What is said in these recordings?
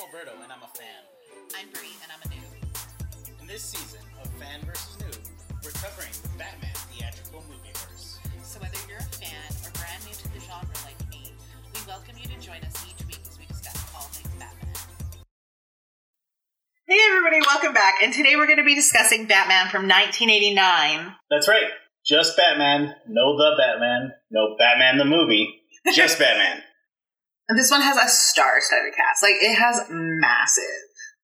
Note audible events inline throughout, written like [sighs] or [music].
Alberto, and I'm a fan. I'm Brie, and I'm a noob. In this season of Fan vs. Noob, we're covering the Batman theatrical movieverse. So whether you're a fan or brand new to the genre like me, we welcome you to join us each week as we discuss all things Batman. Hey everybody, welcome back. And today we're going to be discussing Batman from 1989. That's right. Just Batman. No the Batman. No Batman the movie. Just [laughs] Batman. And this one has a star-studded cast. Like it has massive,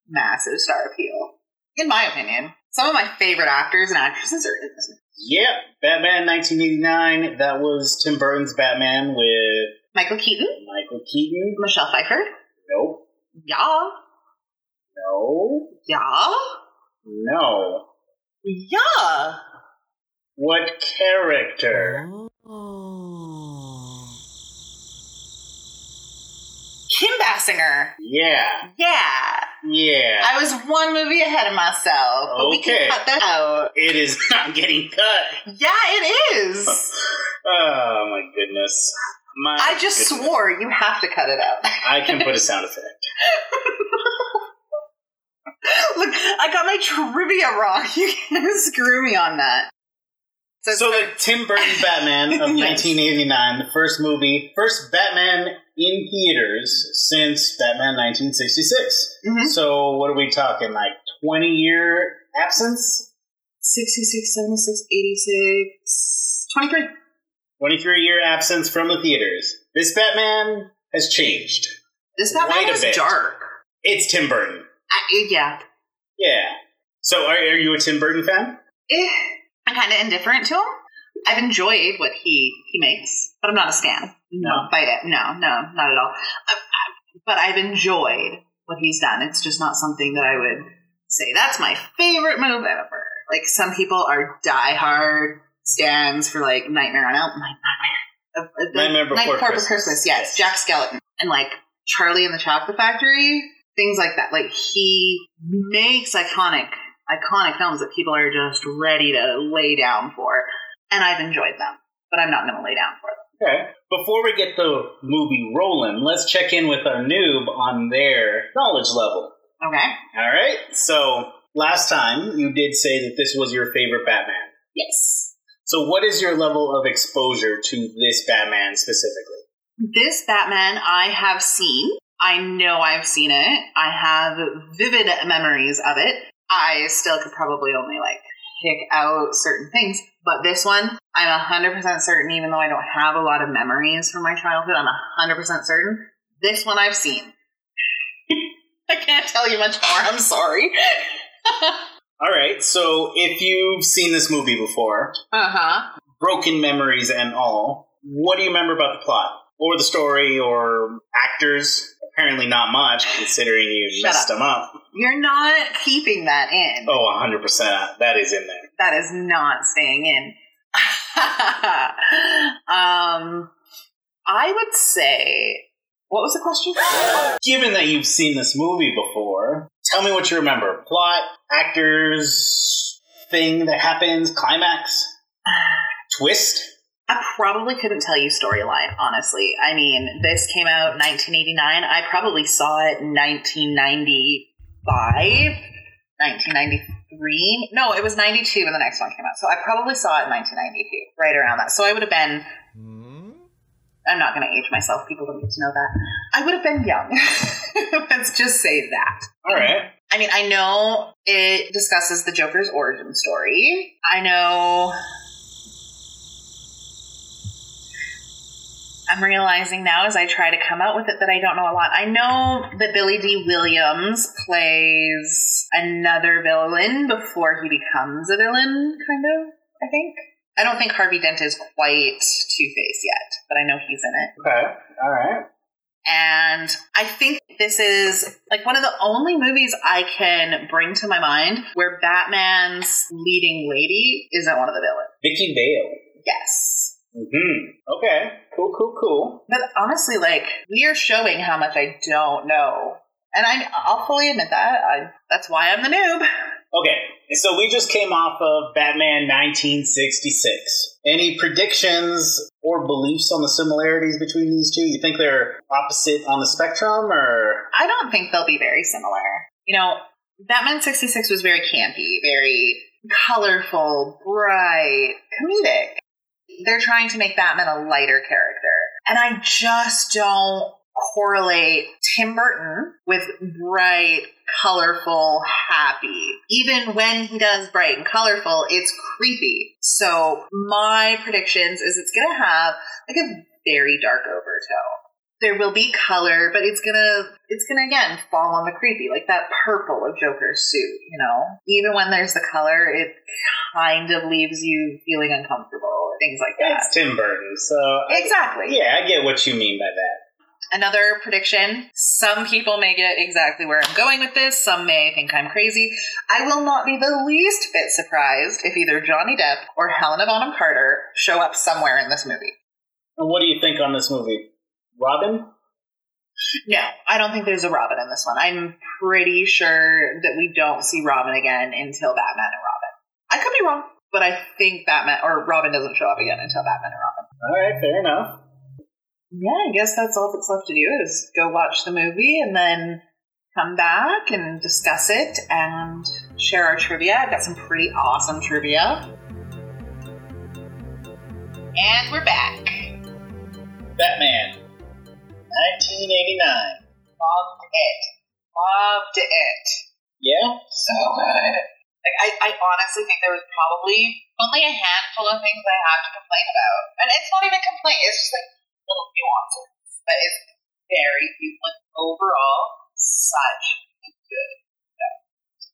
massive star appeal, in my opinion. Some of my favorite actors and actresses are in this. Yeah, Batman 1989. That was Tim Burton's Batman with Michael Keaton, Michael Keaton. Michelle Pfeiffer. Nope. Yeah, No. yeah, No. yeah. What character? Oh. Kim Basinger. Yeah. Yeah. Yeah. I was one movie ahead of myself, but we Okay. can cut that out. it is not getting cut. Yeah, it is. [laughs] Oh my goodness. My I just goodness. swore you have to cut it out. I can put a sound [laughs] effect. Look, I got my trivia wrong. [laughs] You can't screw me on that. So, So the Tim Burton [laughs] Batman of Yes. 1989, the first movie, first Batman in theaters since Batman 1966. Mhm. So what are we talking? Like 20 year absence? 66, 76, 86, 23. 23 year absence from the theaters. This Batman has changed. This Batman bit. dark. It's Tim Burton. I, yeah. Yeah. So are, are you a Tim Burton fan? Eh, I'm kind of indifferent to him. I've enjoyed what he, he makes, but I'm not a stan. No. By it. No, no, not at all. I, I, but I've enjoyed what he's done. It's just not something that I would say that's my favorite move ever. Like some people are diehard stands for like Nightmare on Elm, Nightmare, uh, uh, Nightmare Before Night Before Christmas. Christmas. Yes, Yes. Jack Skellington and like Charlie and the Chocolate Factory, things like that. Like he makes iconic, iconic films that people are just ready to lay down for, and I've enjoyed them. But I'm not going to lay down for them. Okay. Before we get the movie rolling, let's check in with our noob on their knowledge level. Okay. All right. So last time you did say that this was your favorite Batman. Yes. So what is your level of exposure to this Batman specifically? This Batman I have seen. I know I've seen it. I have vivid memories of it. I still could probably only like pick out certain things, but this one I'm 100% certain, even though I don't have a lot of memories from my childhood, I'm 100% certain. This one I've seen. [laughs] I can't tell you much more. I'm sorry. [laughs] All right. So if you've seen this movie before, uh huh. broken memories and all, what do you remember about the plot or the story or actors? Apparently not much, considering you Shut messed up. them up. You're not keeping that in. Oh, 100%. That is in there. that is not staying in. [laughs] um, I would say, what was the question? Given that you've seen this movie before, tell me what you remember. Plot, actors, thing that happens, climax, [sighs] twist. I probably couldn't tell you storyline, honestly. I mean, this came out 1989. I probably saw it in 1995, 1993. No, it was 92 when the next one came out. So I probably saw it in 1992, right around that. So I would have been hmm? I'm not going to age myself. People don't need to know that. I would have been young. [laughs] Let's just say that. All right. I mean, I know it discusses the Joker's origin story. I know. I'm realizing now as I try to come out with it that I don't know a lot. I know that Billy Dee Williams plays another villain before he becomes a villain, kind of, I think. I don't think Harvey Dent is quite Two Face yet, but I know he's in it. Okay. All right. And I think this is like one of the only movies I can bring to my mind where Batman's leading lady isn't one of the villains. Vicki Vale. Yes. Hmm Okay. Cool, cool, cool. But honestly, like, we are showing how much I don't know. And I, I'll fully admit that. I, that's why I'm the noob. Okay. So we just came off of Batman 1966. Any predictions or beliefs on the similarities between these two? You think they're opposite on the spectrum, or I don't think they'll be very similar. You know, Batman 66 was very campy, very colorful, bright, comedic. They're trying to make Batman a lighter character. And I just don't correlate Tim Burton with bright, colorful, happy. Even when he does bright and colorful, it's creepy. So my predictions is it's gonna have like a very dark overtone. There will be color, but it's gonna it's gonna again fall on the creepy, like that purple of Joker's suit, you know? Even when there's the color, it kind of leaves you feeling uncomfortable or things like that. it's Tim Burton? So I- Exactly. yeah, I get what you mean by that. Another prediction. Some people may get exactly where I'm going with this. Some may think I'm crazy. I will not be the least bit surprised if either Johnny Depp or Helena Bonham Carter show up somewhere in this movie. And what do you think on this movie, Robin? No, I don't think there's a Robin in this one. I'm pretty sure that we don't see Robin again until Batman and Robin. I could be wrong, but I think Batman or Robin doesn't show up again until Batman and Robin. All right, fair enough. Yeah, I guess that's all that's left to do is go watch the movie and then come back and discuss it and share our trivia. I've got some pretty awesome trivia. And we're back. Batman, 1989. Loved it. Loved it. Yeah, So good. Like I, I honestly think there was probably only a handful of things I have to complain about. And it's not even complaint, it's just like little nuances. But it's very like overall such a good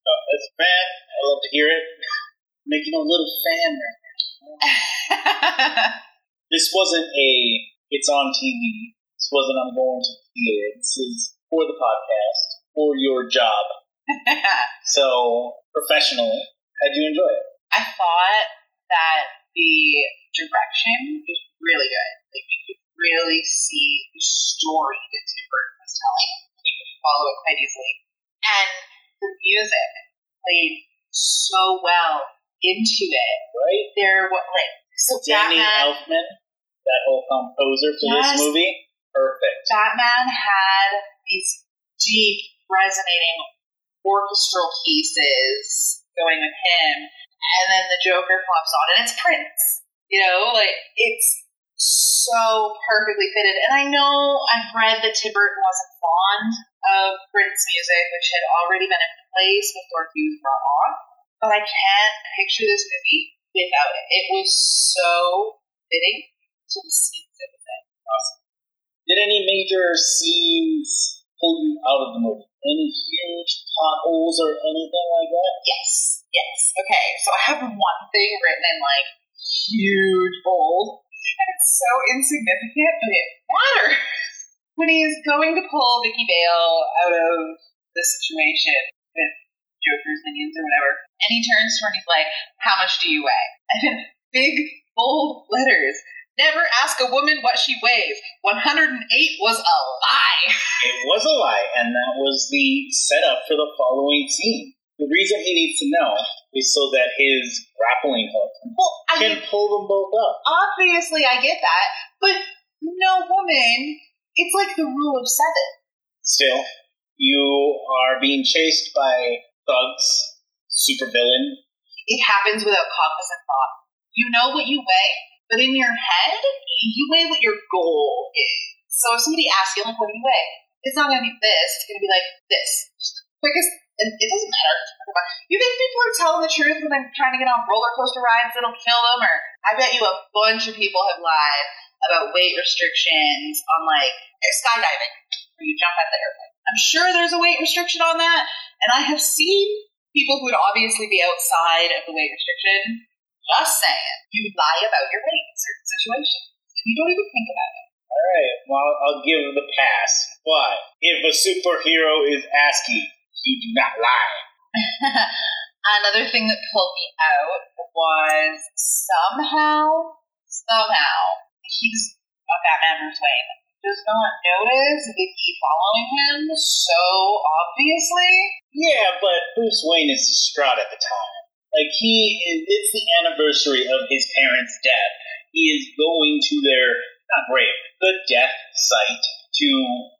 oh, that's a fan. I love to hear it. Making a little fan right now. [laughs] This wasn't a. It's on TV. Wasn't. I'm going to theater. This is for the podcast, for your job. [laughs] So professionally, how'd you enjoy it? I thought that the direction was really good. Like you could really see the story that Tim Burton was telling. You could follow it quite easily. And the music played so well into it. Right? There what like so Danny Batman Elfman, that whole composer for Yes. this movie, perfect. Batman had these deep resonating orchestral pieces going with him, and then the Joker pops on, and it's Prince. You know, like it's so perfectly fitted. And I know I've read that Tim Burton wasn't fond of Prince music, which had already been in place before he was brought on, but I can't picture this movie without it. It was so fitting to the scenes it was in. Did any major scenes pull you out of the movie? Any huge plot holes or anything like that? Yes, yes. Okay, so I have one thing written in like huge bold, and it's so insignificant, but it matters. When he's going to pull Vicki Vale out of the situation with Joker's minions or whatever, and he turns to her and he's like, How much do you weigh? [laughs] And in big, bold letters, never ask a woman what she weighs. 108 was a lie. It was a lie, and that was the setup for the following scene. The reason he needs to know is so that his grappling hook Well, I can pull them both up. obviously I get that, but no woman, it's like the rule of seven. Still, you are being chased by thugs, supervillain. It happens without cognizant thought. You know what you weigh, but in your head, you weigh what your goal is. So if somebody asks you, like, what do you weigh? It's not going to be this, it's going to be like this. Quickest, and it doesn't matter. You think people are telling the truth when they're trying to get on roller coaster rides that'll kill them? Or I bet you a bunch of people have lied about weight restrictions on like skydiving, where you jump out the airplane. I'm sure there's a weight restriction on that, and I have seen people who would obviously be outside of the weight restriction just saying you lie about your weight in certain situations. You don't even think about it. All right, well, I'll give him the pass. But if a superhero is asking, you do not lie. [laughs] Another thing that pulled me out was somehow, somehow, he's a Batman Bruce Wayne. Does not notice Vicki following him so obviously. Yeah, but Bruce Wayne is distraught at the time. Like he, is, it's the anniversary of his parents' death. He is going to their not grave, the death site to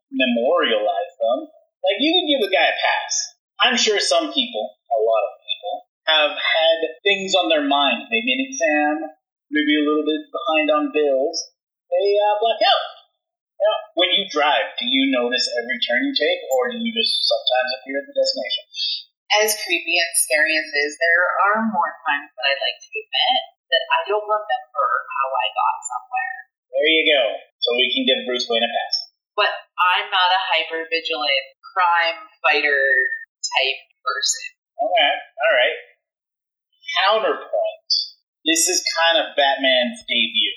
memorialize them. Like you can give a guy a pass. I'm sure some people, a lot of people, have had things on their mind. Maybe an exam, maybe a little bit behind on bills. They uh, black out. When you drive, do you notice every turn you take, or do you just sometimes appear at the destination? As creepy and scary as it is, there are more times that I'd like to admit that I don't remember how I got somewhere. There you go. So we can give Bruce Wayne a pass. But I'm not a hyper vigilant crime fighter type person. Okay, all right. Counterpoint. This is kind of Batman's debut.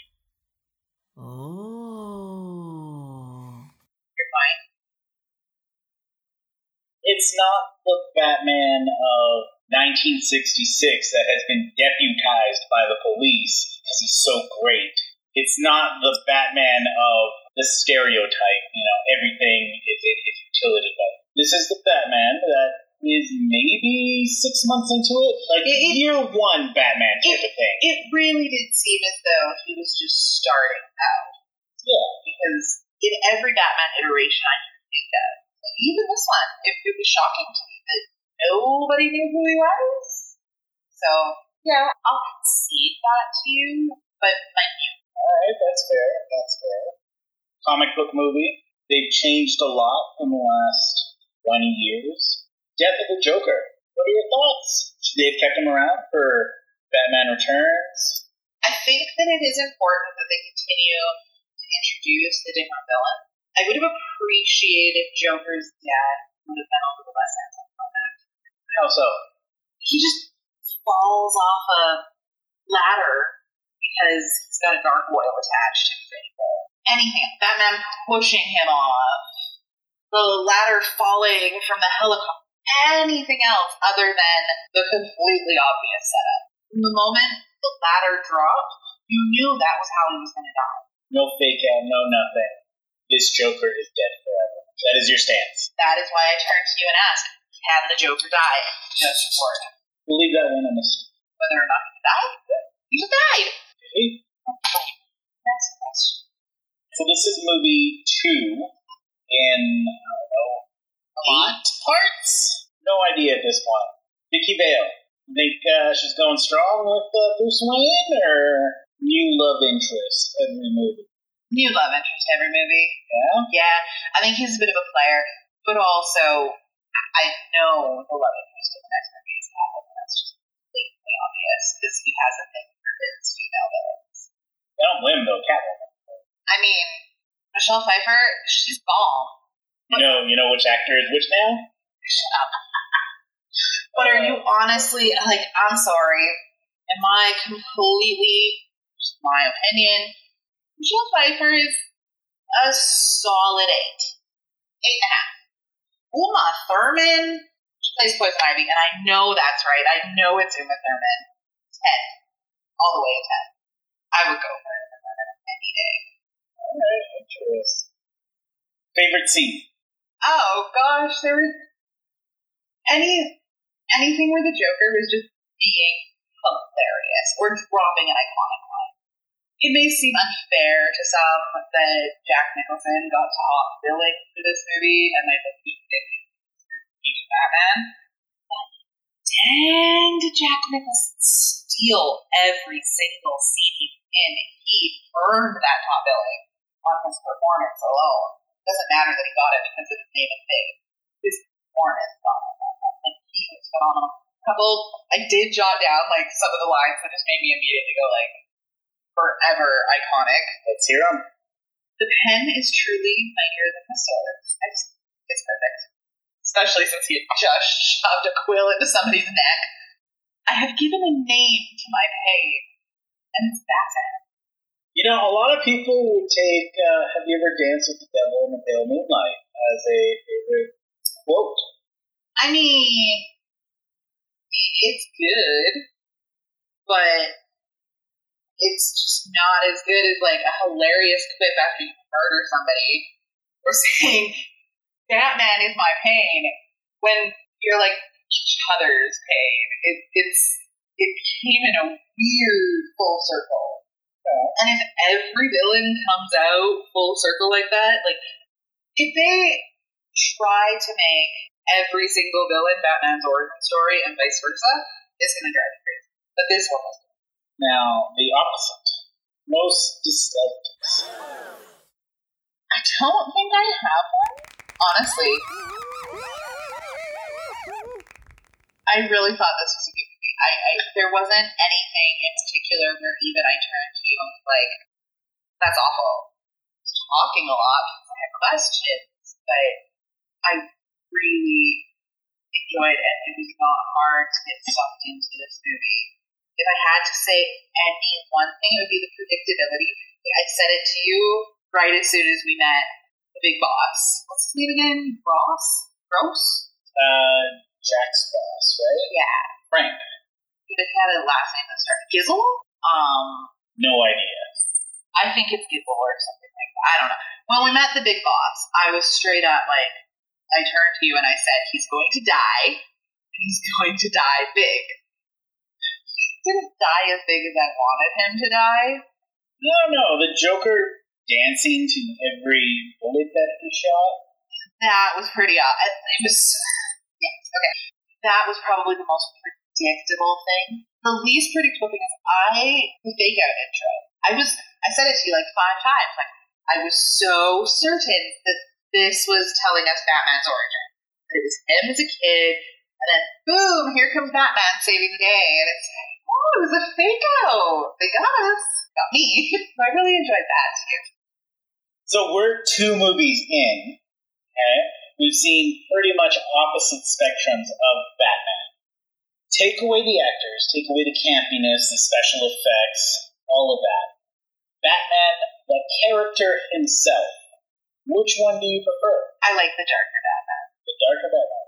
Oh. You're fine. It's not the Batman of 1966 that has been deputized by the police because he's so great. It's not the Batman of the stereotype, you know, everything is, is utility. But this is the Batman that is maybe six months into it, like It- it- year one Batman type of thing. It really did seem as though he was just starting out. Yeah. Because in every Batman iteration I can think of, even this one, it, it was shocking to me that nobody knew who he was. So, yeah, I'll concede that to you, but like, All right, that's fair. That's fair. Comic book movie. They've changed a lot in the last 20 years. Death of the Joker. What are your thoughts? Should they have kept him around for Batman Returns? I think that it is important that they continue to introduce the different villains. I would have appreciated if Joker's dad would have been a little less anticlimactic. How so? He just falls off a ladder because he's got a gargoyle attached to his ankle. Anything. Batman pushing him off. The ladder falling from the helicopter. Anything else other than the completely obvious setup. From the moment the ladder dropped, you knew that was how he was going to die. No fake out, no nothing. This Joker is dead forever. That is your stance. That is why I turned to you and asked, can the Joker die? Just for it. We'll leave that one on the Whether or not he died, he just died. Okay. Next question. So this is movie two in, I don't know, eight parts? No idea at this point. Vicki Vale. Think uh, she's going strong with uh, Bruce Wayne, or new love interest every movie? New love interest every movie. Yeah? Yeah, I think he's a bit of a player, but also I know the love interest in the next movie is Catwoman. That's just blatantly obvious because he has a thing for his female villains. I don't blame though, Catwoman. I mean, Michelle Pfeiffer, she's bomb. You know, you know which actor is which now? Shut up. But are you honestly like? I'm sorry. Am I completely? My opinion. Michelle Pfeiffer is a solid eight, eight and a half. Uma Thurman she plays Poison Ivy, and I know that's right. I know it's Uma Thurman. Ten, all the way to ten. I would go for Uma Thurman any day. Favorite scene? Oh gosh, there was any anything where the Joker was just being hilarious or dropping an iconic line. It may seem unfair to some that Jack Nicholson got top billing for this movie and like the peak peak Batman. But dang, did Jack Nicholson steal every single scene in? He earned that top billing on his performance alone. It Doesn't matter that he got it because of his name and fame. His performance got it. Like, he was phenomenal. Couple, I did jot down like some of the lines that just made me immediately go like forever iconic. Let's hear them. The pen is truly mightier than the sword. It's, it's perfect. Especially since he just shoved a quill into somebody's neck. I have given a name to my pain, and it's Batman. You know, a lot of people would take uh, Have You Ever Danced with the Devil in the Pale Moonlight as a favorite quote. I mean, it's good, but it's just not as good as like a hilarious quip after you murder somebody or [laughs] saying Batman is my pain when you're like each other's pain. It, it's it came in a weird full circle. And if every villain comes out full circle like that, like if they try to make every single villain Batman's origin story and vice versa, it's gonna drive me crazy. But this one was Now, the opposite. Most disliked. I don't think I have one, honestly. I really thought this was a good movie. I, I there wasn't anything in particular where even I turned to you and was like, "That's awful." Talking a lot because I had questions, but I really enjoyed it. It was not hard to get sucked into this movie. If I had to say any one thing, it would be the predictability. I said it to you right as soon as we met the big boss. What's his name again? Ross? Gross? Uh, Jack's boss, right? Yeah. Frank. He had a last name that started Gizzle. Um, No idea. I think it's Gizzle or something like that. I don't know. When we met the big boss, I was straight up like, I turned to you and I said, he's going to die. He's going to die big. Didn't die as big as I wanted him to die. No, no, the Joker dancing to every bullet that he shot. That was pretty odd. It was, yes, [laughs] okay. That was probably the most predictable thing. The least predictable thing is I, the fake out intro. I was, I said it to you like five times. Like, I was so certain that this was telling us Batman's origin. It was him as a kid, and then boom, here comes Batman saving the day, and it's like, oh, it was a fake out. They got us, got me. So [laughs] I really enjoyed that too. So we're two movies in. Okay? We've seen pretty much opposite spectrums of Batman. Take away the actors, take away the campiness, the special effects, all of that. Batman, the character himself. Which one do you prefer? I like the darker Batman. The darker Batman?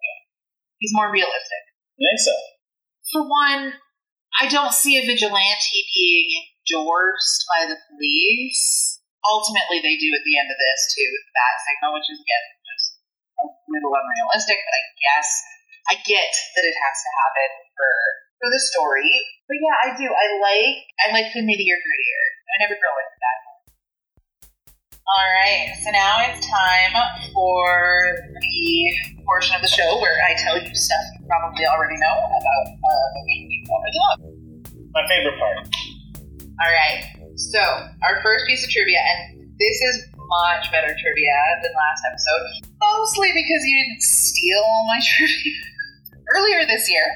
He's more realistic. I think so. For one, I don't see a vigilante being endorsed by the police. Ultimately, they do at the end of this too bat signal, which is again just a little unrealistic. But I guess I get that it has to happen for for the story. But yeah, I do. I like I like the nittier grittier. I never grow into that. All right, so now it's time for the portion of the show where I tell you stuff you probably already know about a movie you love. My favorite part. All right. So our first piece of trivia, and this is much better trivia than last episode, mostly because you didn't steal all my [laughs] trivia earlier this year.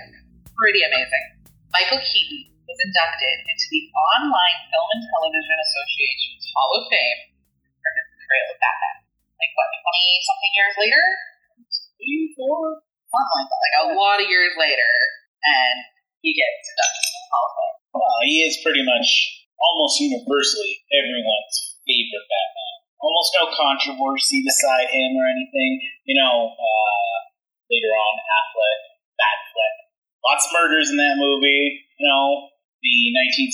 Pretty amazing. Michael Keaton was inducted into the Online Film and Television Association's Hall of Fame portrayal of Batman. Like what, twenty something years later? Three, four, something like that. Like a lot of years later, and he gets inducted into the Hall of Fame. Well, he is pretty much almost universally everyone's favorite Batman. Almost no controversy beside him or anything. You know, uh, later on, Affleck, Batfleck. Lots of murders in that movie. You know, the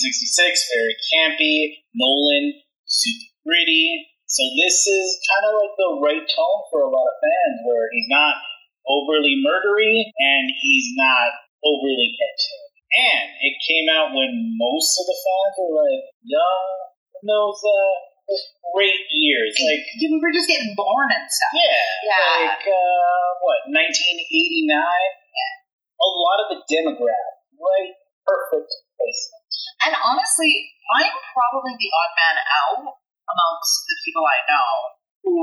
1966, very campy. Nolan, super gritty. So this is kind of like the right tone for a lot of fans, where he's not overly murdery and he's not overly cartoon. And it came out when most of the fans were like young those uh, great years. Like, we were just getting born and stuff. yeah, Yeah. like uh, what, 1989? Yeah. A lot of the demographic, right? Perfect placement. And honestly, I'm probably the odd man out amongst the people I know who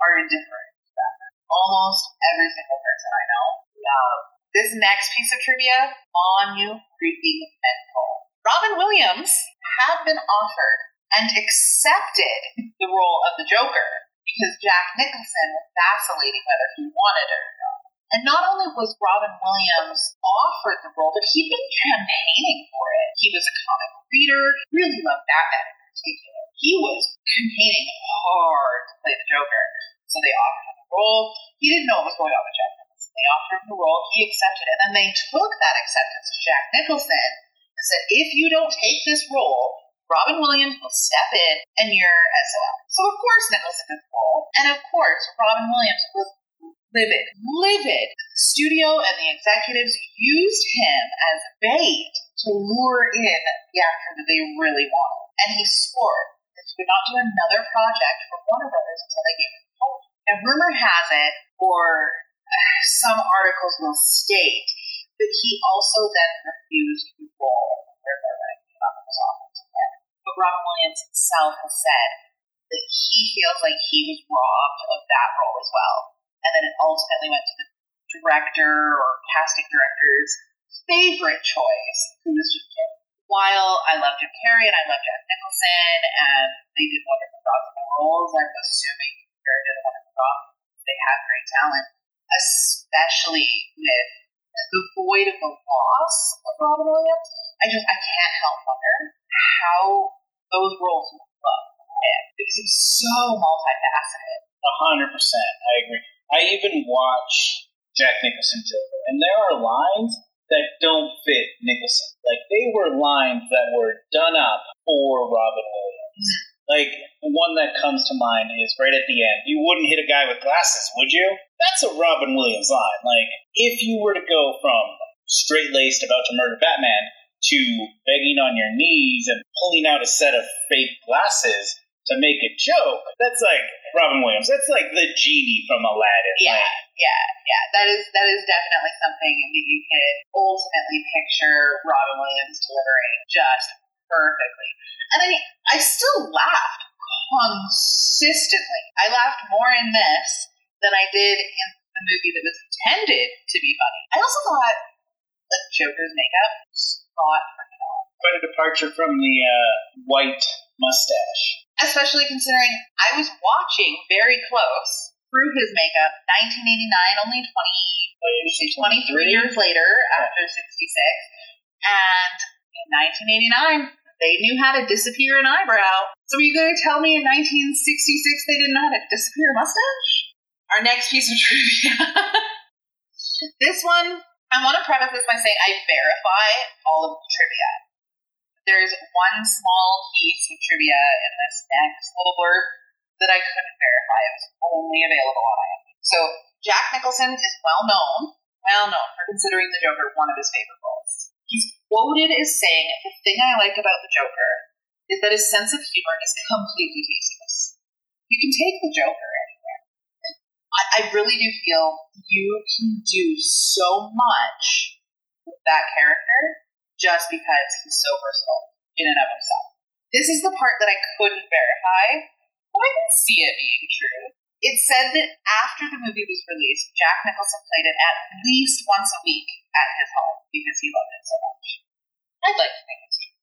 are indifferent to Batman. Almost every single person I know. Um, this next piece of trivia on you, creepy mental. Robin Williams had been offered and accepted the role of the Joker because Jack Nicholson was vacillating whether he wanted it or not. And not only was Robin Williams offered the role, but he'd been campaigning for it. He was a comic reader, really loved Batman particular. He was campaigning hard to play the Joker. So they offered him the role. He didn't know what was going on with Jack Nicholson. They offered him the role, he accepted it. And then they took that acceptance to Jack Nicholson and said, if you don't take this role, Robin Williams will step in and you're SOL. So of course Nicholson the role. And of course Robin Williams was livid, livid. The studio and the executives used him as bait to lure in the actor that they really wanted. And he swore that he would not do another project for Warner Brothers until they gave him role. Now, rumor has it, or some articles will state, that he also then refused the role where writing about his office again. But Robin Williams himself has said that he feels like he was robbed of that role as well. And then it ultimately went to the director or casting director's favorite choice, who was Jim Carrey. While I love Jim Carrey and I love Jack Nicholson, and they did wonderful jobs in the roles, I'm assuming Carrey did a wonderful job. They have great talent, especially with the void of the loss of Robin Williams. I just I can't help wonder how those roles look because it's so multifaceted. Hundred percent, I agree. I even watch Jack Nicholson Joker, and there are lines that don't fit Nicholson. Like they were lines that were done up for Robin Williams. Like one that comes to mind is right at the end. You wouldn't hit a guy with glasses, would you? That's a Robin Williams line. Like if you were to go from straight laced about to murder Batman to begging on your knees and pulling out a set of fake glasses to make a joke, that's like Robin Williams. That's like the genie from Aladdin. Yeah, yeah, yeah. That is that is definitely something that you can ultimately picture Robin Williams delivering just perfectly. And I mean, I still laughed consistently. I laughed more in this than I did in the movie that was intended to be funny. I also thought the Joker's makeup spot quite a departure from the uh, white mustache. Especially considering I was watching very close through his makeup, 1989, only 20, 23 years later after 66. And in 1989, they knew how to disappear an eyebrow. So are you going to tell me in 1966 they didn't know how to disappear a mustache? Our next piece of trivia. [laughs] this one, I want to preface this by saying I verify all of the trivia. There's one small piece of trivia in this next little blurb that I couldn't verify. It was only available on IMDb. So Jack Nicholson is well known, well known for considering the Joker one of his favorite roles. He's quoted as saying, "The thing I like about the Joker is that his sense of humor is completely tasteless. You can take the Joker anywhere. I, I really do feel you can do so much with that character just because he's so versatile in and of himself. This is the part that I couldn't verify, but I can see it being true. It said that after the movie was released, Jack Nicholson played it at least once a week at his home because he loved it so much. I'd like to think it's true.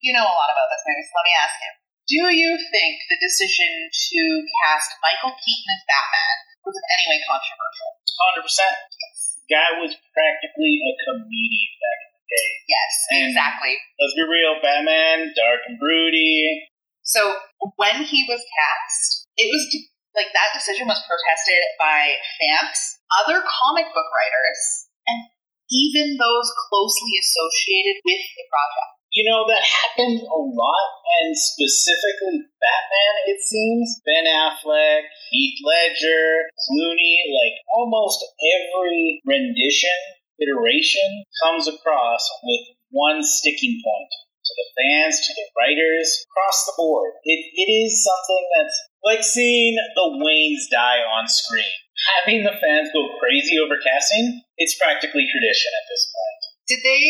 You know a lot about this movie, so let me ask him. Do you think the decision to cast Michael Keaton as Batman was in any way controversial? 100%. Guy was practically a comedian back in the day. Yes, exactly. Let's be real, Batman, dark and broody. So when he was cast, it was like that decision was protested by fans, other comic book writers, and even those closely associated with the project. You know, that happened a lot, and specifically Batman, it seems. Ben Affleck, Heath Ledger, Clooney, like almost every rendition, iteration comes across with one sticking point. To the fans, to the writers, across the board. It, it is something that's like seeing the Waynes die on screen. Having the fans go crazy over casting, it's practically tradition at this point. Did they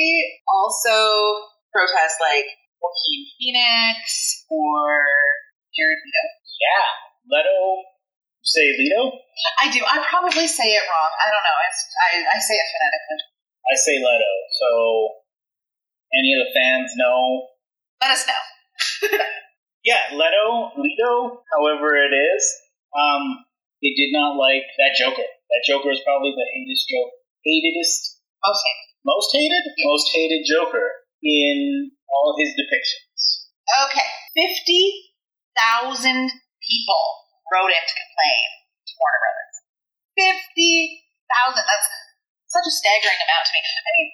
also protest like Joaquin Phoenix or Jared Leto? Yeah, Leto, say Leto? I do. I probably say it wrong. I don't know. It's, I, I say it phonetically. I say Leto. So, any of the fans know? Let us know. [laughs] Yeah, Leto, Leto, however it is, um, they did not like that Joker. That Joker is probably the hatedest joke, hatedest, Okay. most hated, most hated Joker in all his depictions. Okay. 50,000 people wrote in to complain to Warner Brothers. 50,000. That's such a staggering amount to me. I mean,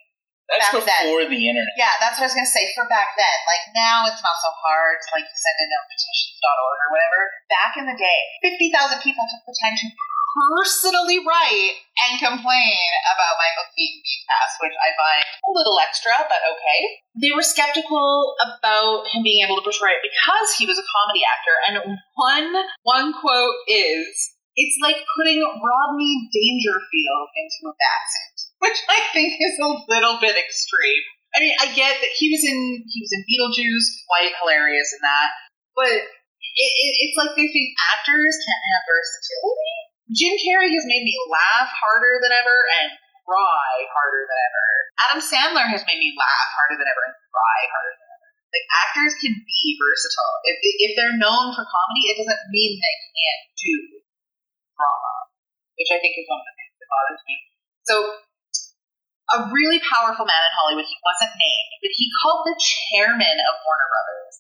That's Back then. before the internet. yeah, that's what I was going to say for back then. Like, now it's not so hard to, like, send in a petitions.org or whatever. Back in the day, 50,000 people to pretend to personally write and complain about Michael Keaton being cast, which I find a little extra, but okay. They were skeptical about him being able to portray it because he was a comedy actor, and one one quote is, "It's like putting Rodney Dangerfield into a accent," [laughs] which I think is a little bit extreme. I mean, I get that he was in he was in Beetlejuice, quite hilarious in that, but it, it, it's like they think actors can't have versatility. Jim Carrey has made me laugh harder than ever and cry harder than ever. Adam Sandler has made me laugh harder than ever and cry harder than ever. Like actors can be versatile. If if they're known for comedy, it doesn't mean they can't do drama, which I think is one of the things that bothers me. So a really powerful man in Hollywood. He wasn't named, but he called the chairman of Warner Brothers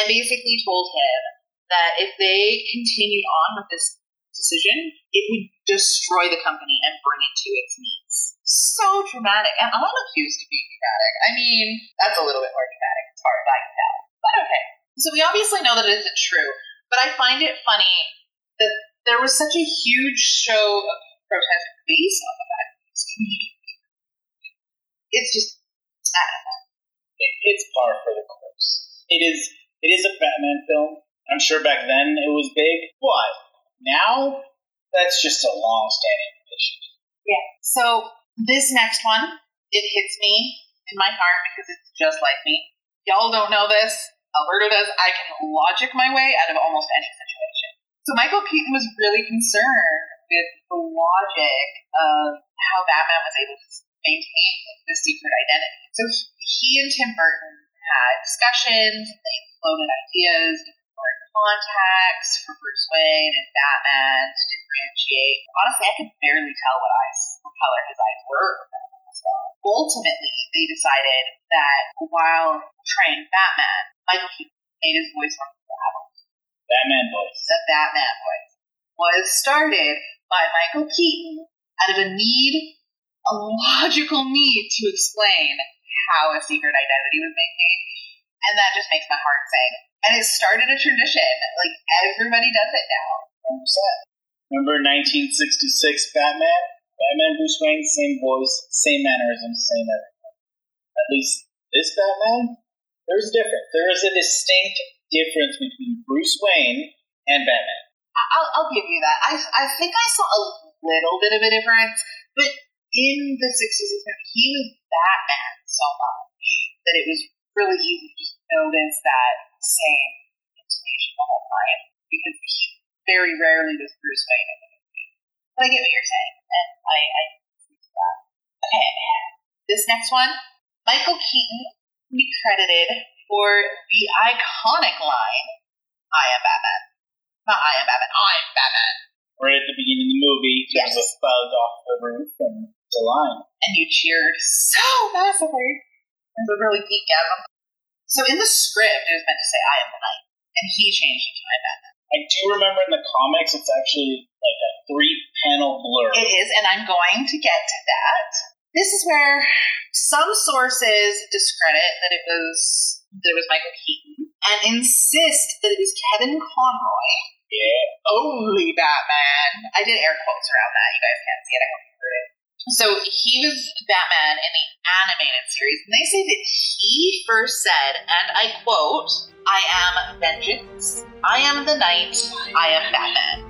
and basically told him that if they continued on with this decision, it would destroy the company and bring it to its knees. So dramatic. And I'm not accused of being dramatic. I mean, that's a little bit more dramatic as far as I can tell. But okay. So we obviously know that it isn't true, but I find it funny that there was such a huge show of protest based on the fact that it's It's just, I don't know. It, it's par for the course. It is. It is a Batman film. I'm sure back then it was big. What? Now, that's just a long-standing issue. Yeah. So this next one, it hits me in my heart because it's just like me. Y'all don't know this. Alberto does. I can logic my way out of almost any situation. So Michael Keaton was really concerned with the logic of how Batman was able to maintain the secret identity. So he and Tim Burton had discussions. They floated ideas, contacts for Bruce Wayne and Batman to differentiate. Honestly, I could barely tell what eyes, what color his eyes were. So ultimately, they decided that while portraying Batman, Michael Keaton made his voice one of the adults. Batman voice. The Batman voice was started by Michael Keaton out of a need, a logical need to explain how a secret identity was maintained. And that just makes my heart sing. And it started a tradition. Like everybody does it now. 100%. Remember 1966 Batman? Batman, Bruce Wayne, same voice, same mannerisms, same everything. At least this Batman, there's a difference. There is a distinct difference between Bruce Wayne and Batman. I'll, I'll give you that. I, I think I saw a little bit of a difference, but in the 60s and 70s, he was Batman so much that it was really easy to just notice that same intonation the whole time because he very rarely does Bruce Wayne in the movie. But I get what you're saying, and I, I see that. Okay, this next one, Michael Keaton can be credited for the iconic line, "I am Batman." Not I am Batman. I'm Batman. Right at the beginning of the movie, there's Yes. a off the roof and a line. and you cheered so massively. It was a really deep gasm. So in the script, it was meant to say "I am the night," and he changed it to "I am Batman." I do remember in the comics it's actually like a three panel blur. It is, and I'm going to get to that. This is where some sources discredit that it was that it was Michael Keaton and insist that it was Kevin Conroy, Yeah. only Batman. I did air quotes around that. You guys can't see it. I hope you heard it. So he was Batman in the animated series, and they say that he first said, and I quote, "I am vengeance. I am the night. I am Batman."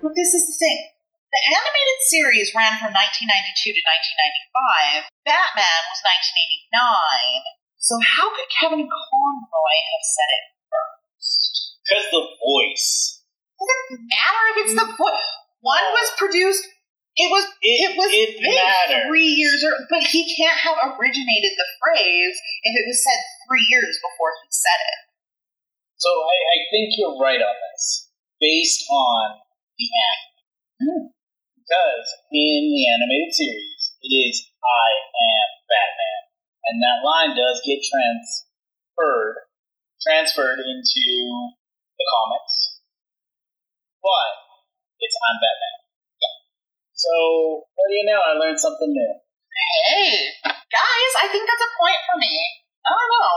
But this is the thing. The animated series ran from 1992 to 1995. Batman was 1989. So how could Kevin Conroy have said it first? Because the voice. doesn't matter if it's the book. One was produced. It was It- it, was it big three years, or, but he can't have originated the phrase if it was said three years before he said it. So I, I think you're right on this. Based on the anime. Hmm. Because in the animated series, it is I am Batman. And that line does get transferred transferred into the comics. But it's I'm Batman. So what do you know? I learned something new. Hey, guys, I think that's a point for me. I don't know.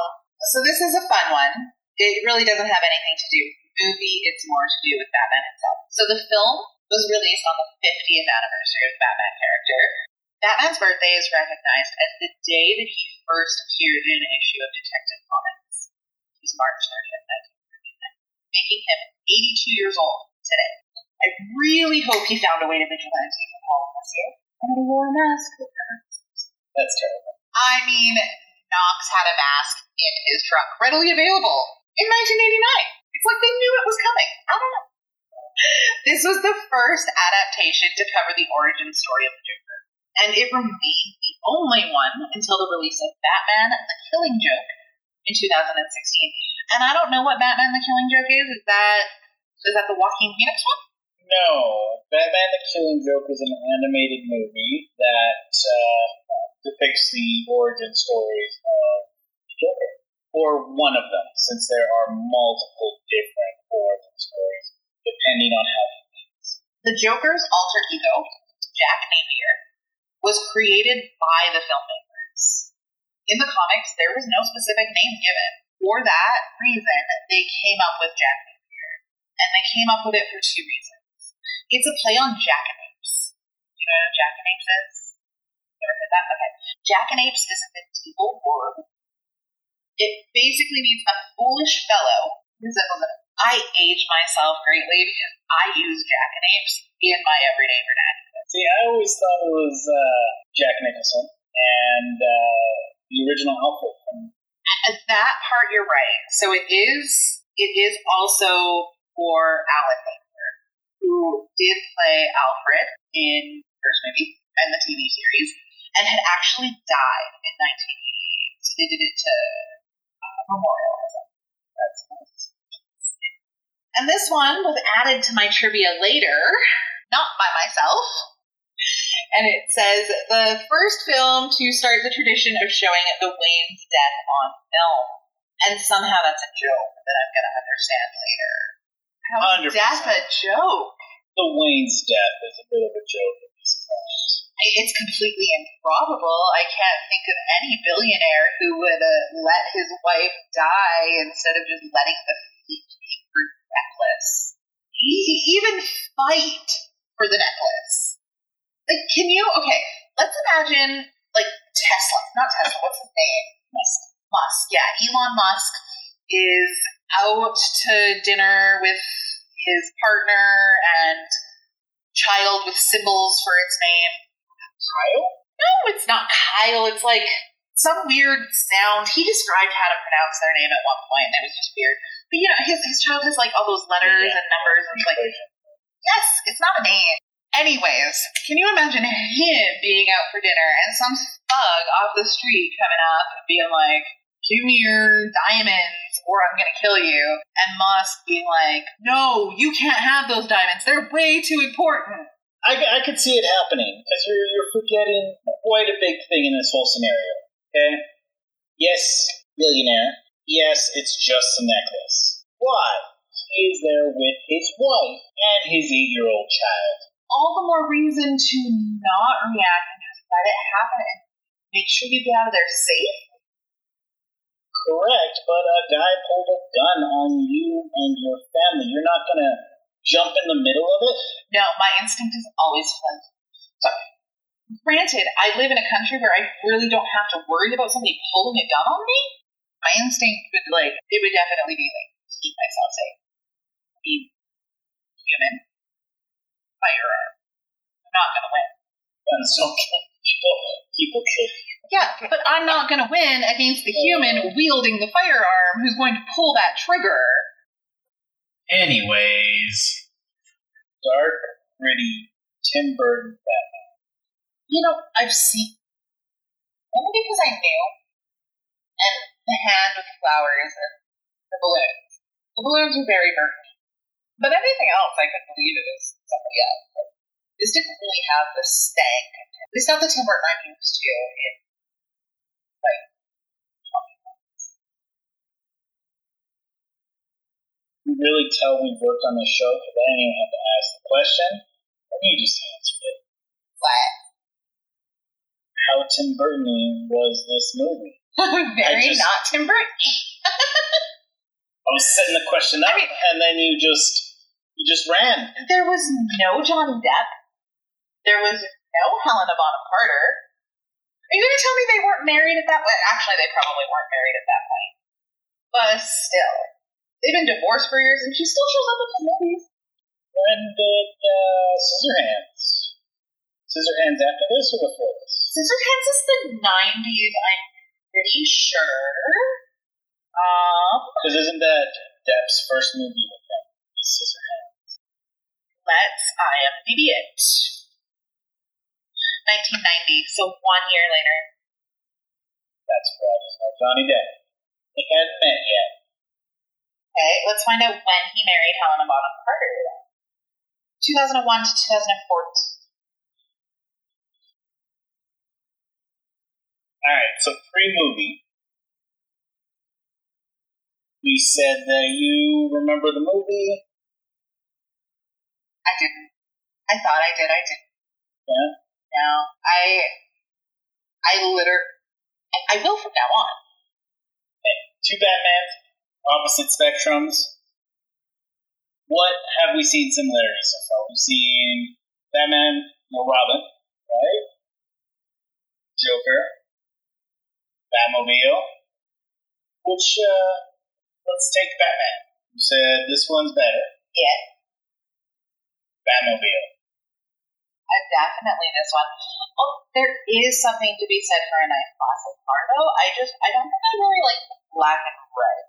So this is a fun one. It really doesn't have anything to do with the movie, it's more to do with Batman itself. So the film was released on the 50th anniversary of the Batman character. Batman's birthday is recognized as the day that he first appeared in an issue of Detective Comics. He's March 30th, 1939, making him 82 years old today. I really hope he found a way to vigilante from home this year. And he wore a mask. That's terrible. I mean, Knox had a mask in his truck, readily available in 1989. It's like they knew it was coming. I don't know. [laughs] This was the first adaptation to cover the origin story of the Joker, and it remained the only one until the release of Batman: The Killing Joke in 2016. And I don't know what Batman: The Killing Joke is. Is that is that the Joaquin Phoenix one? No, Batman: The Killing Joke is an animated movie that uh, depicts the origin stories of Joker, or one of them, since there are multiple different origin stories depending on how. The Joker's alter ego, Jack Napier, was created by the filmmakers. In the comics, there was no specific name given. For that reason, they came up with Jack Napier. And they came up with it for two reasons. It's a play on jackanapes. You know what jackanapes is? Ever heard that? Okay. Jackanapes is a medieval word. It basically means a foolish fellow who resembles an I age myself greatly because I use jackanapes in my everyday vernacular. See, I always thought it was uh, Jack Nicholson and uh, the original Alfred. At that part, you're right. So it is. It is also for Alan who did play Alfred in the first movie and the TV series, and had actually died in 1988. So they did it to uh, memorialize him. And this one was added to my trivia later, not by myself. And it says the first film to start the tradition of showing the Wayne's death on film. And somehow that's a joke that I'm going to understand later. How is 100%. death a joke? The Wayne's death is a bit of a joke. at this point. It's completely improbable. I can't think of any billionaire who would uh, let his wife die instead of just letting the fake fruit necklace. E- even fight for the necklace. Like, can you? Okay, let's imagine like Tesla, not Tesla. What's his name? Musk. Musk. Yeah, Elon Musk is out to dinner with his partner and child with symbols for its name. Kyle? No, it's not Kyle. It's like some weird sound. He described how to pronounce their name at one point, and it was just weird. But you know, his, his child has like all those letters Yeah. and numbers, and it's like, yes, it's not a name. Anyways, can you imagine him being out for dinner and some thug off the street coming up and being like, give me your diamonds or I'm gonna kill you. And Musk being like, no, you can't have those diamonds. They're way too important. I, I could see it happening because you're, you're forgetting quite a big thing in this whole scenario. Okay? Yes, billionaire. Yes, it's just a necklace. Why? He is there with his wife and his eight year old child. All the more reason to not react and just let it happen and make sure you get out of there safe. Correct, but a guy pulled a gun on you and your family. You're not gonna jump in the middle of it? No, my instinct is always flight. So, granted, I live in a country where I really don't have to worry about somebody pulling a gun on me. My instinct would like it would definitely be like keep myself safe. Be human. Firearm. I'm not gonna win. Don't kill people. People kill you. Yeah, but I'm not gonna win against the human wielding the firearm who's going to pull that trigger. Anyways, Dark, gritty, Tim Burton Batman. You know, I've seen only because I knew. And the hand with the flowers and the balloons. The balloons were very Burton. But everything else I could believe it was somebody else. This didn't really have the stank. It's not the Tim Burton I'm used to in like You really tell we worked on the show because I didn't even have to ask the question. And you just answered it. what? How Tim Burton was this movie? [laughs] very just- not Tim Burton. [laughs] I was setting the question up, I mean- and then you just you just ran. There was no Johnny Depp. There was no Helena Bonham Carter. Are you going to tell me they weren't married at that point? Actually, they probably weren't married at that point. But still, they've been divorced for years, and she still shows up in the movies. When did uh, Scissorhands? Scissorhands after this or before this? Scissorhands is the '90s. I'm pretty sure. Um, Because isn't that Depp's first movie with? Scissorhands. let's IMDb it. 1990, so one year later. That's. Uh, Johnny Depp. They hasn't met yet. Okay, let's find out when he married Helena Bonham Carter. 2001 to 2014. All right, so pre-movie, we said that you remember the movie. I didn't. I thought I did. I didn't. Yeah. No, I. I literally. I, I will from now on. Two Batmans, opposite spectrums. What have we seen similarities so far? We've seen Batman, no Robin, right? Joker, Batmobile. Which, uh, let's take Batman. You said this one's better. Yeah, Batmobile. Uh, definitely this one. Oh, there is something to be said for a nice classic car, though. I just. I don't think I really like black and red.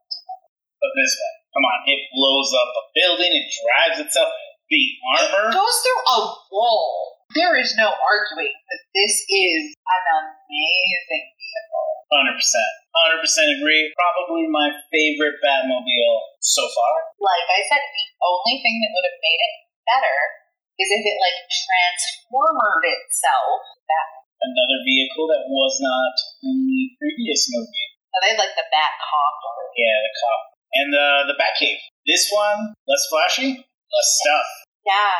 But this one, come on, it blows up a building, it drives itself. The armor. It goes through a wall. There is no arguing that this is an amazing vehicle. Hundred percent, hundred percent agree. Probably my favorite Batmobile so far. Like I said, the only thing that would have made it better is if it like transformed itself. That Another vehicle that was not in the previous movie. so they had like the Bat. Yeah, the cop and the the Batcave. This one less flashy, less stuff. Yeah,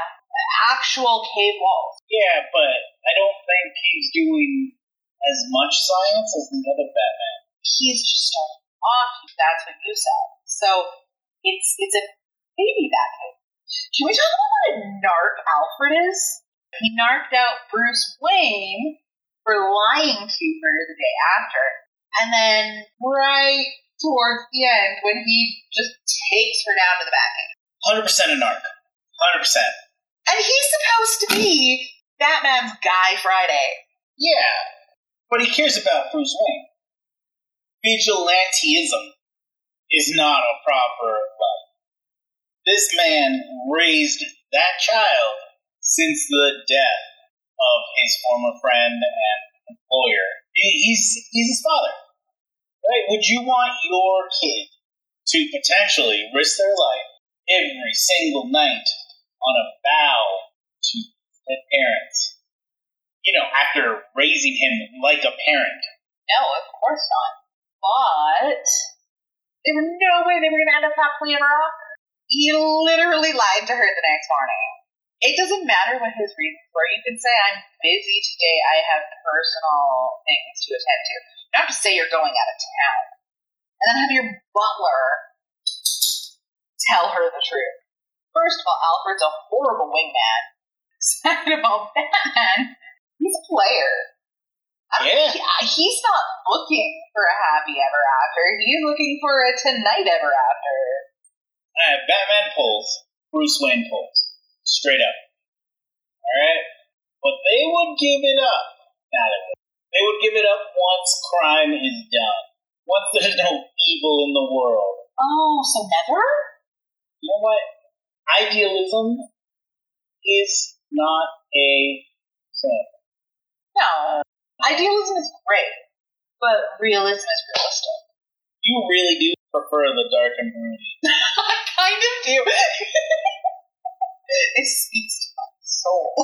actual cave walls. Yeah, but I don't think he's doing as much science as the other Batman. He's just starting off. Ah, that's what you said. So it's it's a baby Bat cave. Can we talk about what a narc Alfred is? He narked out Bruce Wayne for lying to her the day after. And then right towards the end, when he just takes her down to the back end. Hundred percent a narc. Hundred percent. And he's supposed to be Batman's Guy Friday. Yeah, but he cares about Bruce Wayne. Vigilantism is not a proper life. This man raised that child since the death of his former friend and employer. He's he's his father, right? Would you want your kid to potentially risk their life every single night on a vow to their parents? You know, after raising him like a parent. No, of course not. But there was no way they were going to end up happily ever after. He literally lied to her the next morning. It doesn't matter what his reasons were. You can say, I'm busy today. I have personal things to attend to. You don't have to say you're going out of town. And then have your butler tell her the truth. First of all, Alfred's a horrible wingman. [laughs] Second of all, Batman, he's a player. I Yeah. he- uh, he's not looking for a happy ever after. He's looking for a tonight ever after. Uh, Batman pulls, Bruce Wayne pulls. Straight up. Alright? But they would give it up. Not they would. They would give it up once crime is done. Once there's no evil in the world. Oh, so never? You know what? Idealism is not a thing. No. Idealism is great, but realism is realistic. You really do prefer the dark and broody. I [laughs] kind of do. [laughs] it speaks to my soul.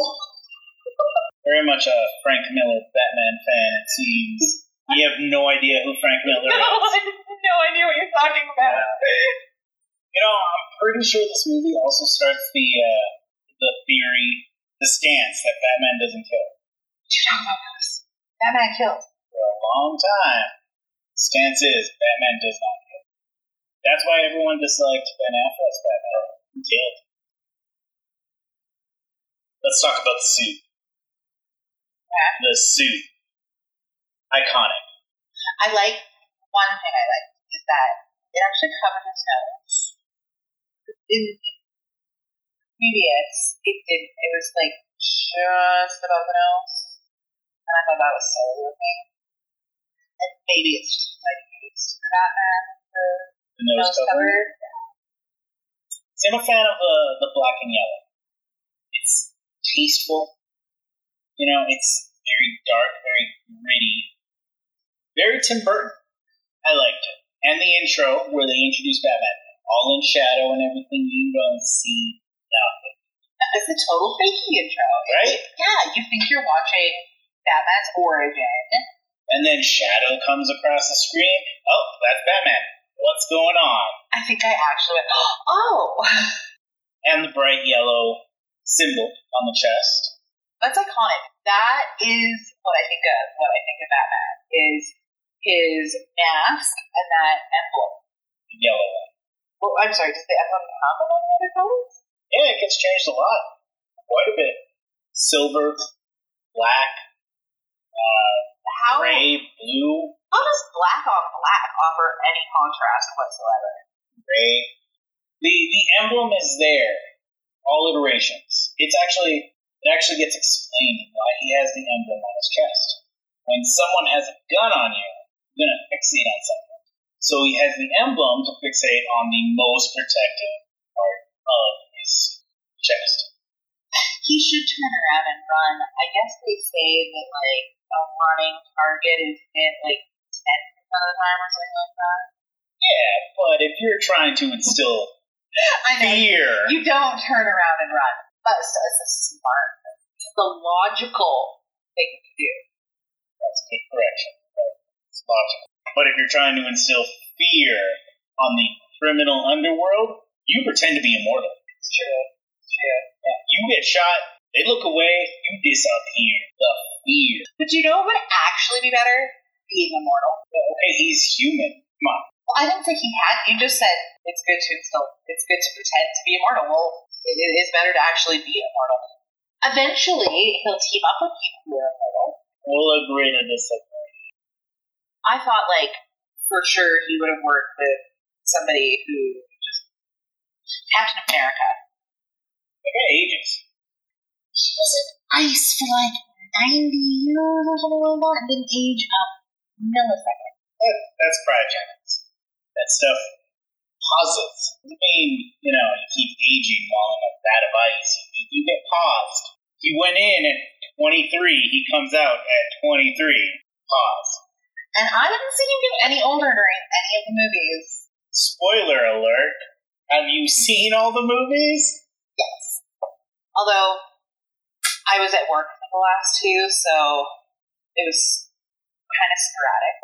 Very much a Frank Miller Batman fan, it seems. [laughs] You have no idea who Frank Miller no, is. I have no idea what you're talking about. You know, I'm pretty sure this movie also starts the uh, the theory, the stance that Batman doesn't kill. What you talking about this? Batman kills. For a long time, stance is Batman does not kill. That's why everyone disliked Ben Affleck's Batman. He killed. Let's talk about the suit. The suit. Iconic. I like one thing I like is that it actually covered his nose. In previous, it did. It was like just above the nose, and I thought that was so looking. And maybe it's just like used for Batman, The nose nose cover. covered. See, I'm a fan of the, the black and yellow. It's tasteful. You know, it's very dark, very gritty. Very Tim Burton. I liked it. And the intro where they introduce Batman. All in shadow and everything you don't see nothing. It's a total fakey intro. Right? Yeah, you think you're watching Batman's origin. And then shadow comes across the screen. Oh, that's Batman. What's going on? I think I actually went, oh, And the bright yellow symbol on the chest. that's iconic. That is what I think of. What I think of Batman is his mask and that emblem. Yellow one. Well, I'm sorry, does the emblem have a an other colors? Yeah, it gets changed a lot. Quite a bit. Silver, black, uh, How, gray, blue, how does black on black offer any contrast whatsoever? gray. The the emblem is there. All iterations. It's actually it actually gets explained why he has the emblem on his chest. When someone has a gun on you, you're gonna fixate on something. So he has the emblem to fixate on the most protected part of his chest. He should turn around and run. I guess they say that like a running target is hit like ten percent of the time or something like that. Yeah, but if you're trying to instill I know. fear, You don't turn around and run. That's, that's a smart. It's the logical thing to do. That's a correction. It's logical. But if you're trying to instill fear on the criminal underworld, you pretend to be immortal. It's true. True. Yeah. You get shot, they look away, you disappear. The fear. But you know what would actually be better? Being immortal. Okay, he's human. Come on. Well, I didn't think he had. You just said it's good to instill. It's good to pretend to be immortal. Well, it, it is better to actually be immortal. Eventually, he'll team up with people who are immortal. We'll agree to disagree. I thought, like, for sure he would have worked with somebody who just Captain America. Got ages. He was in ice for like 90 years or something like that and didn't age a millisecond. That, that's cryogenics. That stuff pauses. I mean, you know, you keep aging while in a vat of ice. You, you get paused. He went in at 23, he comes out at 23. Pause. And I didn't see him get any older during any of the movies. Spoiler alert. Have you seen all the movies? Although, I was at work for the last two, so it was kind of sporadic.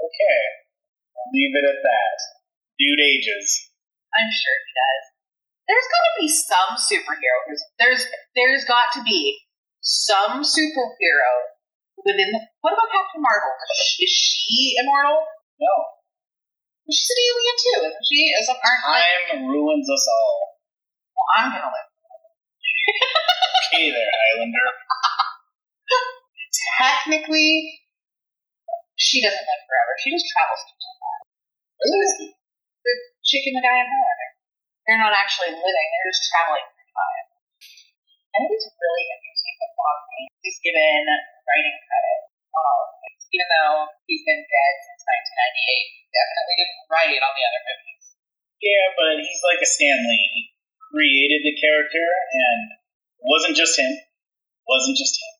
Okay. Leave it at that. Dude ages. I'm sure he does. There's got to be some superhero. There's there's got to be some superhero within. The, what about Captain Marvel? Is she, immortal? No. She's an alien too, isn't she? As a like, Time ruins us all. well, I'm gonna live. Okay there, Highlander. Technically, she doesn't live forever. She just travels through time. The chick and the guy in Highlander. They're not actually living; they're just traveling through time. I think it's really interesting that Bob is given writing credit on all of this, even though he's been dead since 1998. He definitely didn't write on the other movies. Yeah, but he's like a Stan Lee. Created the character, and it wasn't just him. It wasn't just him.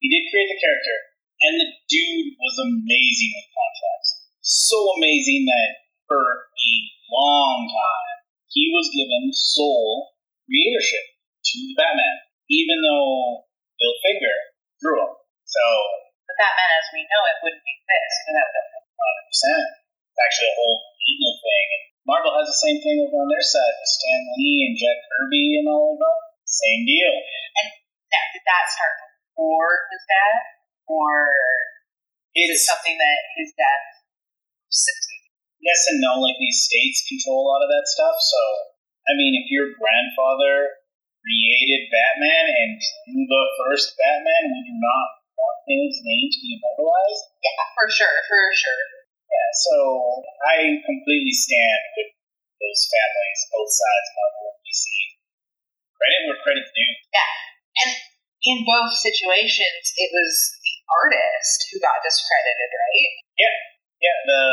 He did create the character, and the dude was amazing with contracts. So amazing that for a long time, he was given sole creatorship to Batman, even though Bill Finger drew him. So, But Batman, as we know it, wouldn't exist without them. 100%. It's actually a whole legal thing. And Marvel has the same thing over on their side with Stan Lee and Jack Kirby and all of them. Same deal. Now, did that start before his death, or is it something that his precipitated? yes and no. Like these states control a lot of that stuff. So, I mean, if your grandfather created Batman and drew the first Batman, would you not want his name to be immortalized? Yeah, for sure, for sure. Yeah. So I completely stand with those families, both sides, Marvel and DC. Credit where credit's due. Yeah, and in both situations, it was the artist who got discredited, right? Yeah, yeah. the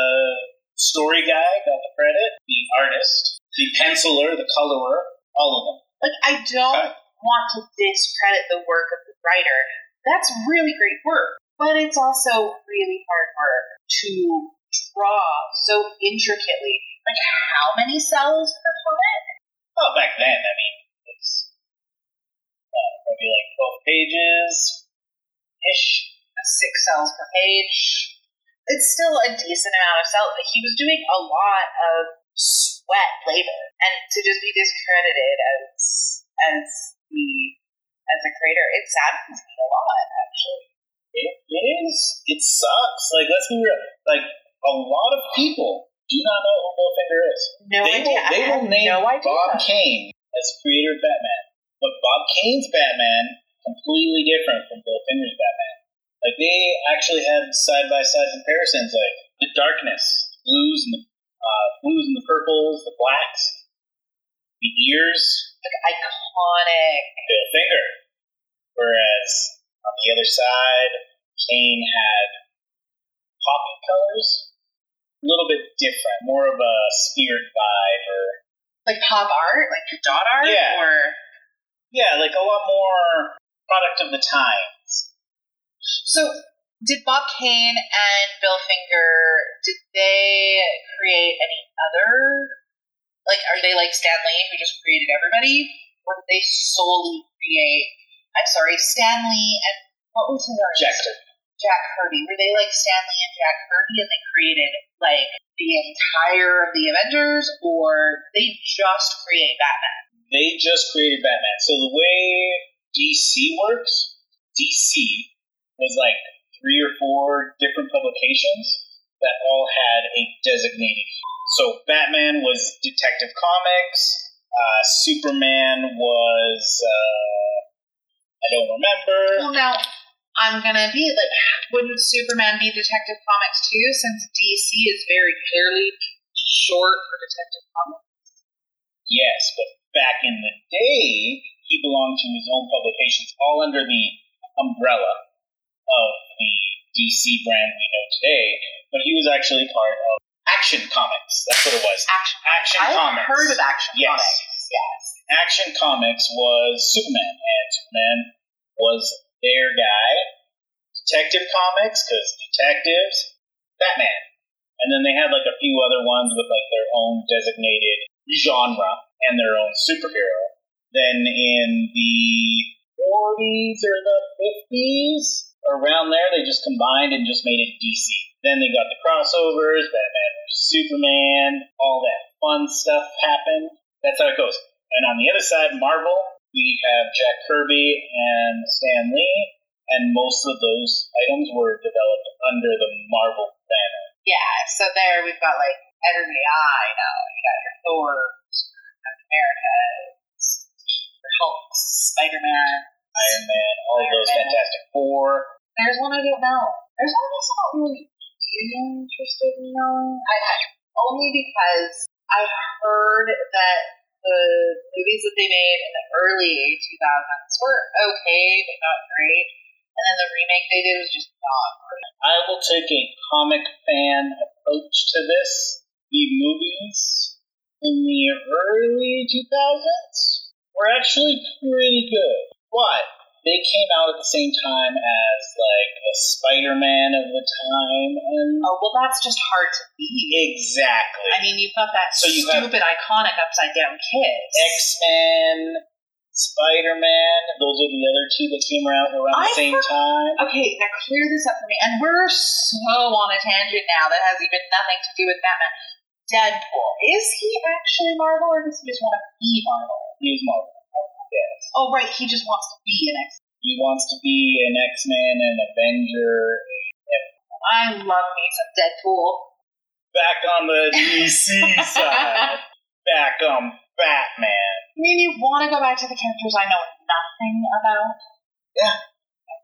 story guy got the credit, the artist, the penciler, the colorer, all of them. Like, I don't want to discredit the work of the writer. That's really great work, but it's also really hard work to draw so intricately. Like, how many cells per comic? Oh, back then, I mean, it's uh, maybe like 12 pages ish. Six cells per page. It's still a decent amount of cells. But he was doing a lot of sweat labor, and to just be discredited as as the as a creator, it saddens me a lot. Actually, It, it is. It sucks. Like, let's be real. Like, a lot of people do not know who Bill Finger is. no they idea. will, they I will name no. Bob Kane as creator of Batman. But Bob Kane's Batman, is completely different from Bill Finger's Batman. Like, they actually had side by side comparisons, like the darkness, blues and the uh, blues and the purples, the blacks, the ears, Like, iconic. Bill Finger. Whereas on the other side, Kane had poppy colors, little bit different, more of a spirit vibe, or Like pop art, like dot art, Yeah. or yeah, like a lot more product of the times. So, did Bob Kane and Bill Finger did they create any other? Like, are they like Stan Lee who just created everybody, or did they solely create? I'm sorry, Stan Lee and what was his artist? Jack. Jack Kirby. Were they like Stan Lee and Jack Kirby, and they created like the entire of the Avengers, or they just create Batman? They just created Batman. So the way DC works, DC was like three or four different publications that all had a designated. So Batman was Detective Comics. Uh, Superman was uh, I don't remember. Well, now I'm gonna be like, wouldn't Superman be Detective Comics too? Since DC is very clearly short for Detective Comics. Yes, but back in the day, he belonged to his own publications, all under the umbrella of the DC brand we know today. But he was actually part of Action Comics. That's what it was. Action. Action I've Comics. heard of Action Yes. Comics. Yes. Action Comics was Superman, and Superman was their guy. Detective Comics, because detectives, Batman. And then they had like a few other ones with like their own designated genre and their own superhero. Then in the 40s or the 50s, around there, they just combined and just made it DC. Then they got the crossovers, Batman Superman, all that fun stuff happened. That's how it goes. And on the other side, Marvel, we have Jack Kirby and Stan Lee, and most of those items were developed under the Marvel banner. Yeah. So there we've got like everybody I know. You got your Thor, Captain America, your Hulk, Spider Man. Iron Man, all of those Man. Fantastic Four. There's one I don't know. There's one that's not really interested in knowing. I, I, only because I heard that the movies that they made in the early 2000s were okay, but not great. And then the remake they did was just not great. I will take a comic fan approach to this. The movies in the early 2000s were actually pretty good. But they came out at the same time as like the Spider-Man of the time, and Oh, well, that's just hard to beat. exactly I mean, you've got that So you have- stupid, iconic upside down kiss. X-Men, Spider-Man. Those are the other two that came around around the same heard- time. Okay, now clear this up for me. And we're so on a tangent now that has even nothing to do with Batman. Deadpool. Is he actually Marvel or is he just want to be Marvel? He's Marvel. Yes. Oh, right, he just wants to be an X. He wants to be an X-Men, an Avenger. I love me some Deadpool. back on the DC [laughs] side. Back on Batman. I mean, you want to go back to the characters I know nothing about? Yeah.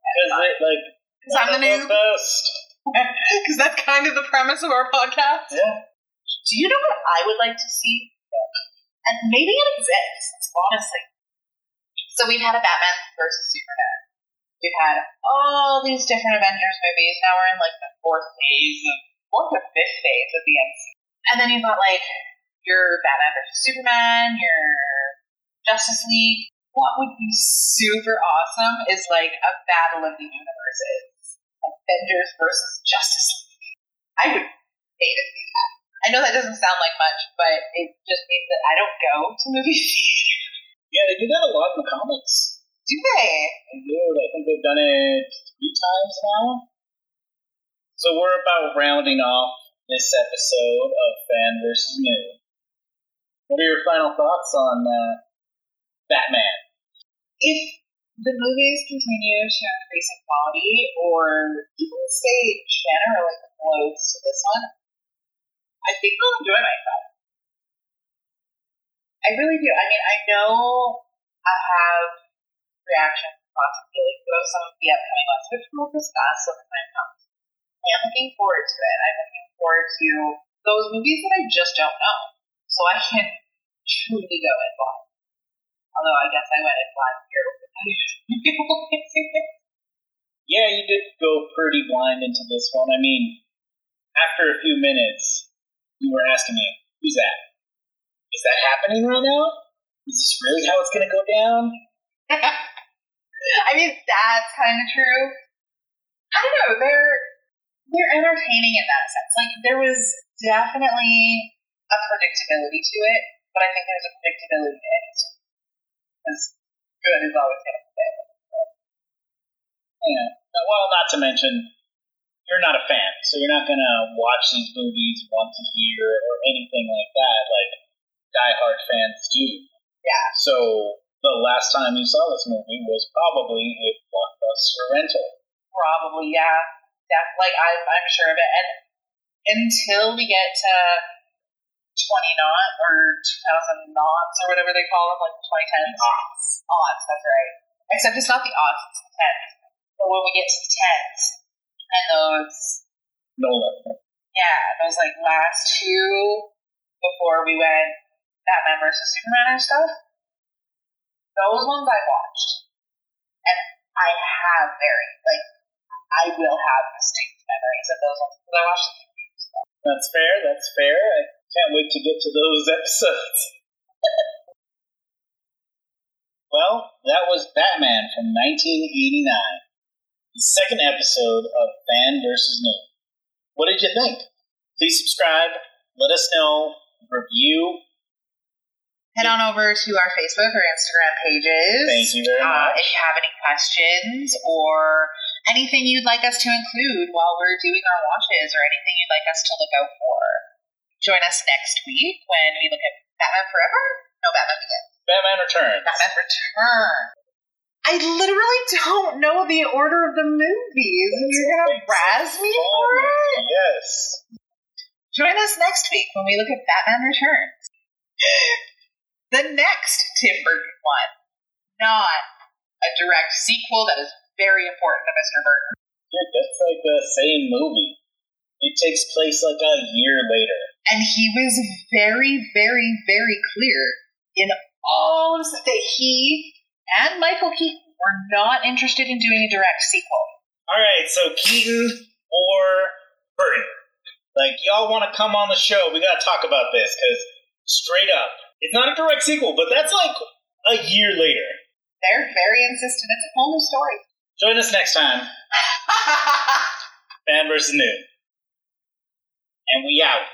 Because it, like, Because I'm the noob. best. Because [laughs] that's kind of the premise of our podcast. Yeah. Do you know what I would like to see? And maybe it exists, honestly. So we've had a Batman versus Superman. We've had all these different Avengers movies. Now we're in like the fourth phase fourth or fifth phase of the MCU. And then you've got like your Batman versus Superman, your Justice League. What would be super awesome is like a battle of the universes. Avengers versus Justice League. I would hate that. I know that doesn't sound like much, but it just means that I don't go to movies. [laughs] Yeah, they do that a lot in the comics. Do they? They do. I think they've done it three times now. So we're about rounding off this episode of Fan versus New. What are your final thoughts on uh, Batman? If the movies continue to increase in quality, or even stay generally close to this one, I think I'll enjoy myself. I really do. I mean, I know I have reactions possibly to some of the upcoming ones, which we'll discuss when the time comes. I am looking forward to it. I'm looking forward to those movies that I just don't know, so I can truly go in blind. Although I guess I went in blind here. [laughs] Yeah, you did go pretty blind into this one. I mean, after a few minutes, you were asking me, who's that? Is that happening right now? Is this really how it's going to go down? [laughs] I mean, that's kind of true. I don't know. They're they're entertaining in that sense. Like there was definitely a predictability to it, but I think there's a predictability in it because good is always going to win. Yeah. Well, not to mention, you're not a fan, so you're not going to watch these movies once a year or anything like that, like diehard fans do. Yeah. So the last time you saw this movie was probably a blockbuster rental. Probably, yeah. Yeah, like I'm, I'm sure of it. And until we get to 20 knot or 2000 knots or whatever they call them, like 2010s. Aughts. Aughts, that's right. Except it's not the odds, it's the tens. But when we get to the tens, and those, no no yeah, those like last two before we went Batman versus Superman and stuff, those ones I watched. And I have very, like, I will have distinct memories of those ones because I watched them. That's fair. That's fair. I can't wait to get to those [laughs] episodes. well, that was Batman from 1989, the second episode of Fan versus New. What did you think? Please subscribe. Let us know. Review. Head on over to our Facebook or Instagram pages. Thank you very Uh, much. if you have any questions or anything you'd like us to include while we're doing our watches or anything you'd like us to look out for, join us next week when we look at Batman Forever? No, Batman Begins. Batman Returns. Batman Return. I literally don't know the order of the movies. and You're gonna razz me for it? Yes. Join us next week when we look at Batman Returns. The next Tim Burton one. Not a direct sequel that is very important to Mr. Burton. Dude, that's like the same movie. It takes place like a year later. And he was very, very, very clear in all of that he and Michael Keaton were not interested in doing a direct sequel. Alright, so Keaton or Burton. Like, y'all want to come on the show, we gotta talk about this, because straight up, it's not a direct sequel, but that's like a year later. They're very insistent. It's a whole new story. Join us next time, [laughs] Fan versus New. And we out.